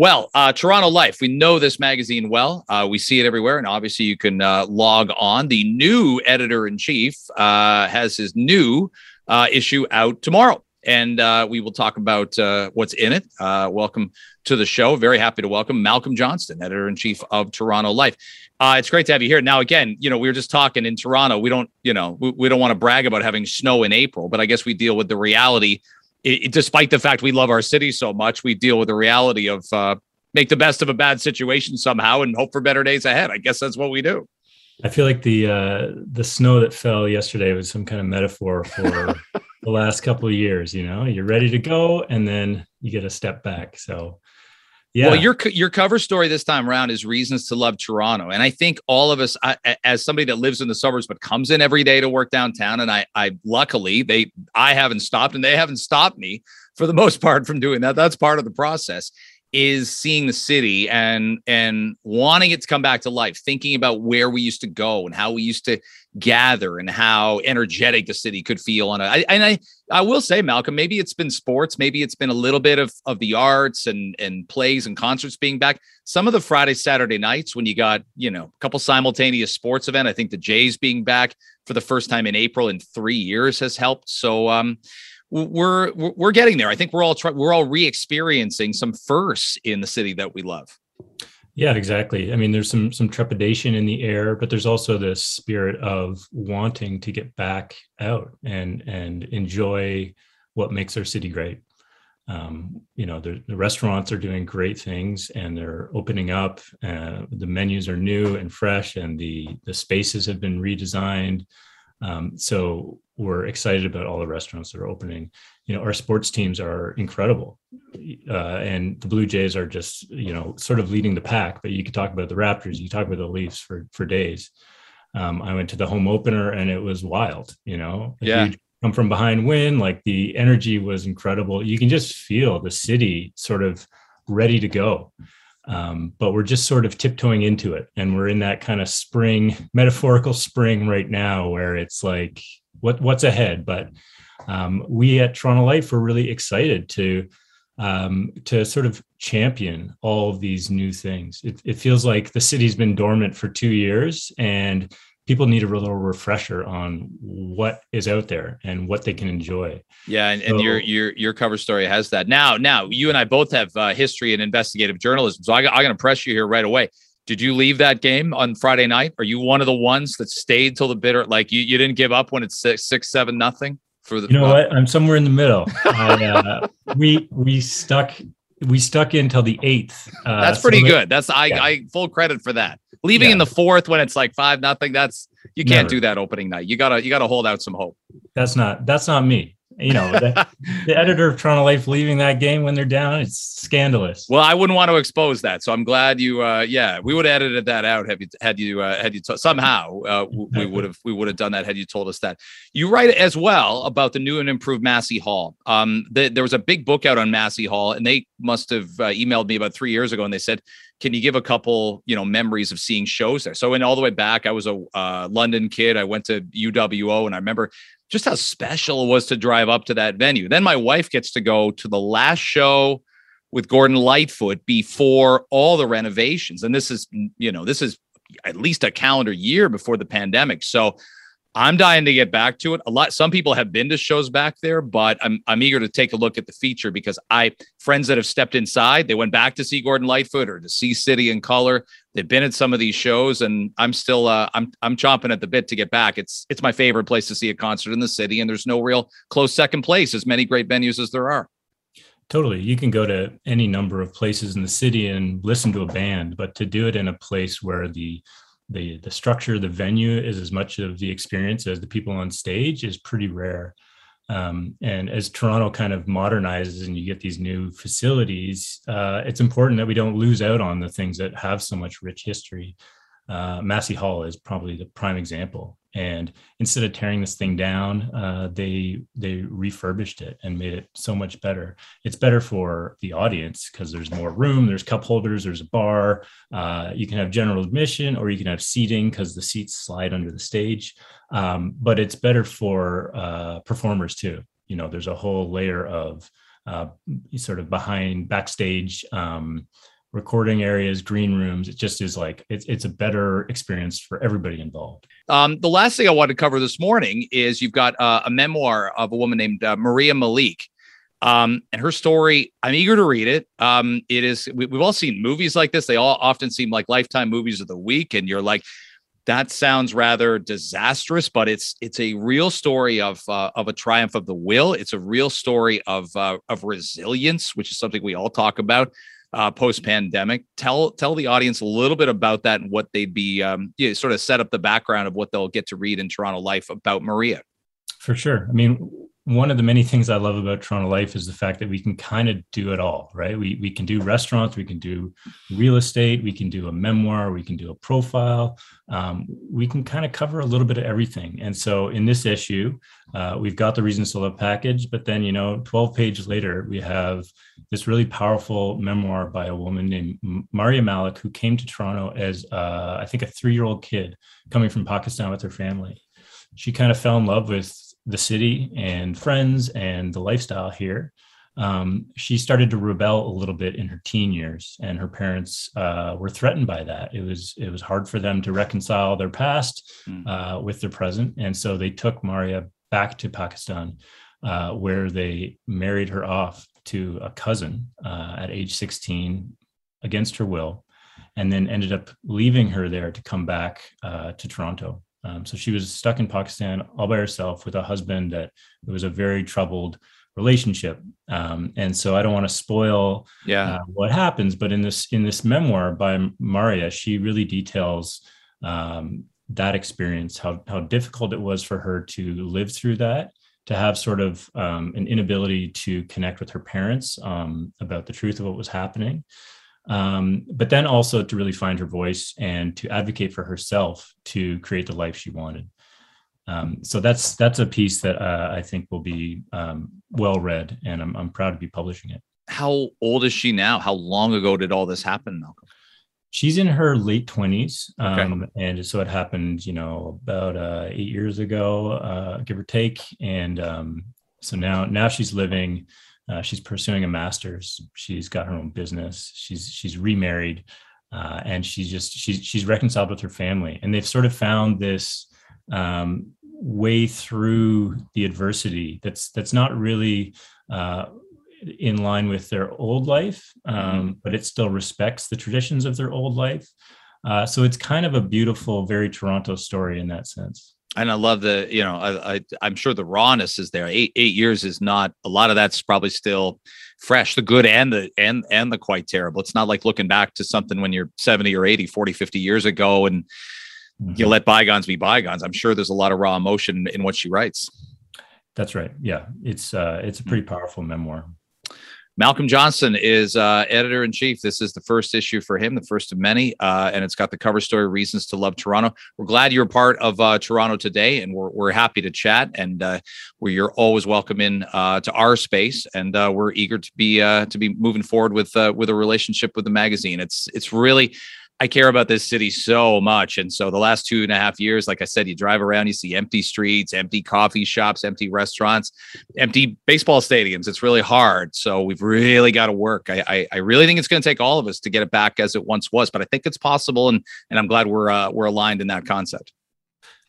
Well, uh, Toronto Life, we know this magazine well. Uh, we see it everywhere, and obviously you can uh, log on. The new editor in chief uh, has his new uh, issue out tomorrow, and uh, we will talk about what's in it. welcome to the show. Very happy to welcome Malcolm Johnston, editor in chief of Toronto Life. it's great to have you here. Now, again, you know, we were just talking in Toronto. We don't, you know, we, we don't want to brag about having snow in April, but I guess we deal with the reality it, despite the fact we love our city so much, we deal with the reality of uh, make the best of a bad situation somehow and hope for better days ahead. I guess that's what we do. I feel like the uh, the snow that fell yesterday was some kind of metaphor for the last couple of years. You know, you're ready to go, and then you get a step back. So yeah. Well, your your cover story this time around is reasons to love Toronto, and I think all of us, I, as somebody that lives in the suburbs but comes in every day to work downtown, and I, I luckily they, I haven't stopped, and they haven't stopped me for the most part from doing that. That's part of the process is seeing the city and and wanting it to come back to life thinking about where we used to go and how we used to gather and how energetic the city could feel. On it and i i will say malcolm maybe it's been sports maybe it's been a little bit of of the arts and and plays and concerts being back. Some of the friday saturday nights when you got you know a couple simultaneous sports event i think the jays being back for the first time in april in three years has helped. So um we're we're getting there. I think we're all try, we're all re-experiencing some firsts in the city that we love. Yeah, exactly. I mean, there's some some trepidation in the air, but there's also this spirit of wanting to get back out and and enjoy what makes our city great. Um, you know, the, the, restaurants are doing great things and they're opening up. Uh, the menus are new and fresh, and the the spaces have been redesigned. Um, so we're excited about all the restaurants that are opening. You know, our sports teams are incredible, uh, and the Blue Jays are just you know sort of leading the pack. But you could talk about the Raptors, you talk about the Leafs for for days. Um, I went to the home opener and it was wild. You know, yeah. come from behind win, like the energy was incredible. You can just feel the city sort of ready to go. Um, but we're just sort of tiptoeing into it and we're in that kind of spring metaphorical spring right now where it's like what what's ahead? But um, we at toronto life are really excited to um, to sort of champion all of these new things. It, it feels like the city's been dormant for two years and people need a little refresher on what is out there and what they can enjoy. Yeah, and, so, and your your your cover story has that. Now, now you and I both have uh, history in investigative journalism, so I, I'm going to press you here right away. Did you leave that game on Friday night? Are you one of the ones that stayed till the bitter? Like you, you didn't give up when it's six, six, seven, nothing for the. You know uh, what? I'm somewhere in the middle. I, uh, we we stuck we stuck in till the eighth. Uh, that's pretty so good. That's I, yeah. I full credit for that. Leaving yeah. in the fourth when it's like five nothing. That's you can't Never. do that opening night. You gotta you gotta hold out some hope. That's not that's not me you know, the, the, editor of Toronto Life leaving that game when they're down, it's scandalous. Well, I wouldn't want to expose that, so I'm glad you. Uh, yeah, we would have edited that out. Have you had you uh, had you t- somehow uh, we would have we would have done that had you told us that. You write as well about the new and improved Massey Hall. Um, the, there was a big book out on Massey Hall, and they must have uh, emailed me about three years ago, and they said can you give a couple you know memories of seeing shows there so and all the way back i was a uh, london kid i went to uwo and i remember just how special it was to drive up to that venue. Then my wife gets to go to the last show with Gordon Lightfoot before all the renovations. And this is, you know, this is at least a calendar year before the pandemic. So I'm dying to get back to it. A lot some people have been to shows back there, but I'm I'm eager to take a look at the feature because I friends that have stepped inside, they went back to see Gordon Lightfoot or to see City and Colour. They've been at some of these shows, and I'm still uh, I'm I'm chomping at the bit to get back. It's it's my favorite place to see a concert in the city, and there's no real close second place. As many great venues as there are. Totally. You can go to any number of places in the city and listen to a band, but to do it in a place where the the the structure, the venue is as much of the experience as the people on stage is pretty rare. Um, and as Toronto kind of modernizes and you get these new facilities, uh, it's important that we don't lose out on the things that have so much rich history. Uh, Massey Hall is probably the prime example. And instead of tearing this thing down, uh, they they refurbished it and made it so much better. It's better for the audience because there's more room, there's cup holders, there's a bar. Uh, you can have general admission or you can have seating because the seats slide under the stage. Um, but it's better for uh, performers too. You know, there's a whole layer of uh, sort of behind backstage um, recording areas, green rooms. It just is like it's it's a better experience for everybody involved. Um, the last thing I want to cover this morning is you've got uh, a memoir of a woman named uh, Maria Malik. Um, and her story, I'm eager to read it. Um, it is, we, we've all seen movies like this. They all often seem like lifetime movies of the week. And you're like, that sounds rather disastrous, but it's it's a real story of uh, of a triumph of the will. It's a real story of uh, of resilience, which is something we all talk about uh, post pandemic. Tell tell the audience a little bit about that and what they'd be um, you know, sort of set up the background of what they'll get to read in Toronto Life about Maria. For sure. I mean, one of the many things I love about Toronto Life is the fact that we can kind of do it all, right? We we can do restaurants, we can do real estate, we can do a memoir, we can do a profile, um, we can kind of cover a little bit of everything. And so in this issue, uh, we've got the Reasons to Love package, but then you know, 12 pages later, we have this really powerful memoir by a woman named Maria Malik, who came to Toronto as uh, I think a three-year-old kid coming from Pakistan with her family. She kind of fell in love with the city and friends and the lifestyle here. Um, she started to rebel a little bit in her teen years, and her parents uh, were threatened by that. It was it was hard for them to reconcile their past mm. uh, with their present, and so they took Maria back to Pakistan, uh, where they married her off to a cousin uh, at age 16 against her will, and then ended up leaving her there to come back uh, to Toronto. Um, so she was stuck in Pakistan all by herself with a husband that it was a very troubled relationship. Um, and so I don't want to spoil yeah. Uh, what happens, but in this in this memoir by Maria, she really details um, that experience, how how difficult it was for her to live through that, to have sort of um, an inability to connect with her parents um, about the truth of what was happening um, but then also to really find her voice and to advocate for herself to create the life she wanted. Um, so that's that's a piece that uh, I think will be um, well read, and I'm I'm proud to be publishing it. How old is she now? How long ago did all this happen, Malcolm? She's in her late twenties, okay. Um, and so it happened, you know, about uh, eight years ago, uh, give or take. And um, so now now she's living uh, she's pursuing a master's. She's got her own business. She's she's remarried, uh, and she's just she's she's reconciled with her family, and they've sort of found this um, way through the adversity that's that's not really uh, in line with their old life, um, mm-hmm. but it still respects the traditions of their old life. Uh, so it's kind of a beautiful, very Toronto story in that sense and I love the, you know, I, I I'm sure the rawness is there. Eight eight years is not a lot of that's probably still fresh, the good and the and and the quite terrible. It's not like looking back to something when you're 70 or 80, 40, 50 years ago and mm-hmm. you let bygones be bygones. I'm sure there's a lot of raw emotion in what she writes. That's right. Yeah. It's uh it's a pretty powerful memoir. Malcolm Johnston is uh, editor in chief. This is the first issue for him, the first of many, uh, and it's got the cover story "Reasons to Love Toronto." We're glad you're part of uh, Toronto today, and we're we're happy to chat. And uh, we you're always welcome in uh, to our space, and uh, we're eager to be to be moving forward with with a relationship with the magazine. It's it's really I care about this city so much. And so the last two and a half years, like I said, you drive around, you see empty streets, empty coffee shops, empty restaurants, empty baseball stadiums. It's really hard. So we've really got to work. I, I, I really think it's going to take all of us to get it back as it once was, but I think it's possible. And, and I'm glad we're, uh, we're aligned in that concept.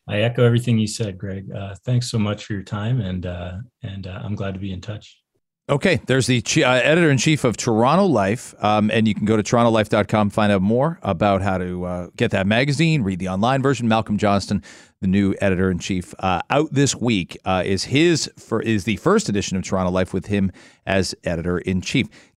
I echo everything you said, Greg. Uh, thanks so much for your time. And, uh, and uh, I'm glad to be in touch. Okay, there's the uh, editor in chief of Toronto Life, um, and you can go to torontolife.com find out more about how to uh, get that magazine, read the online version. Malcolm Johnston, the new editor in chief, uh, out this week uh, is his for is the first edition of Toronto Life with him as editor in chief.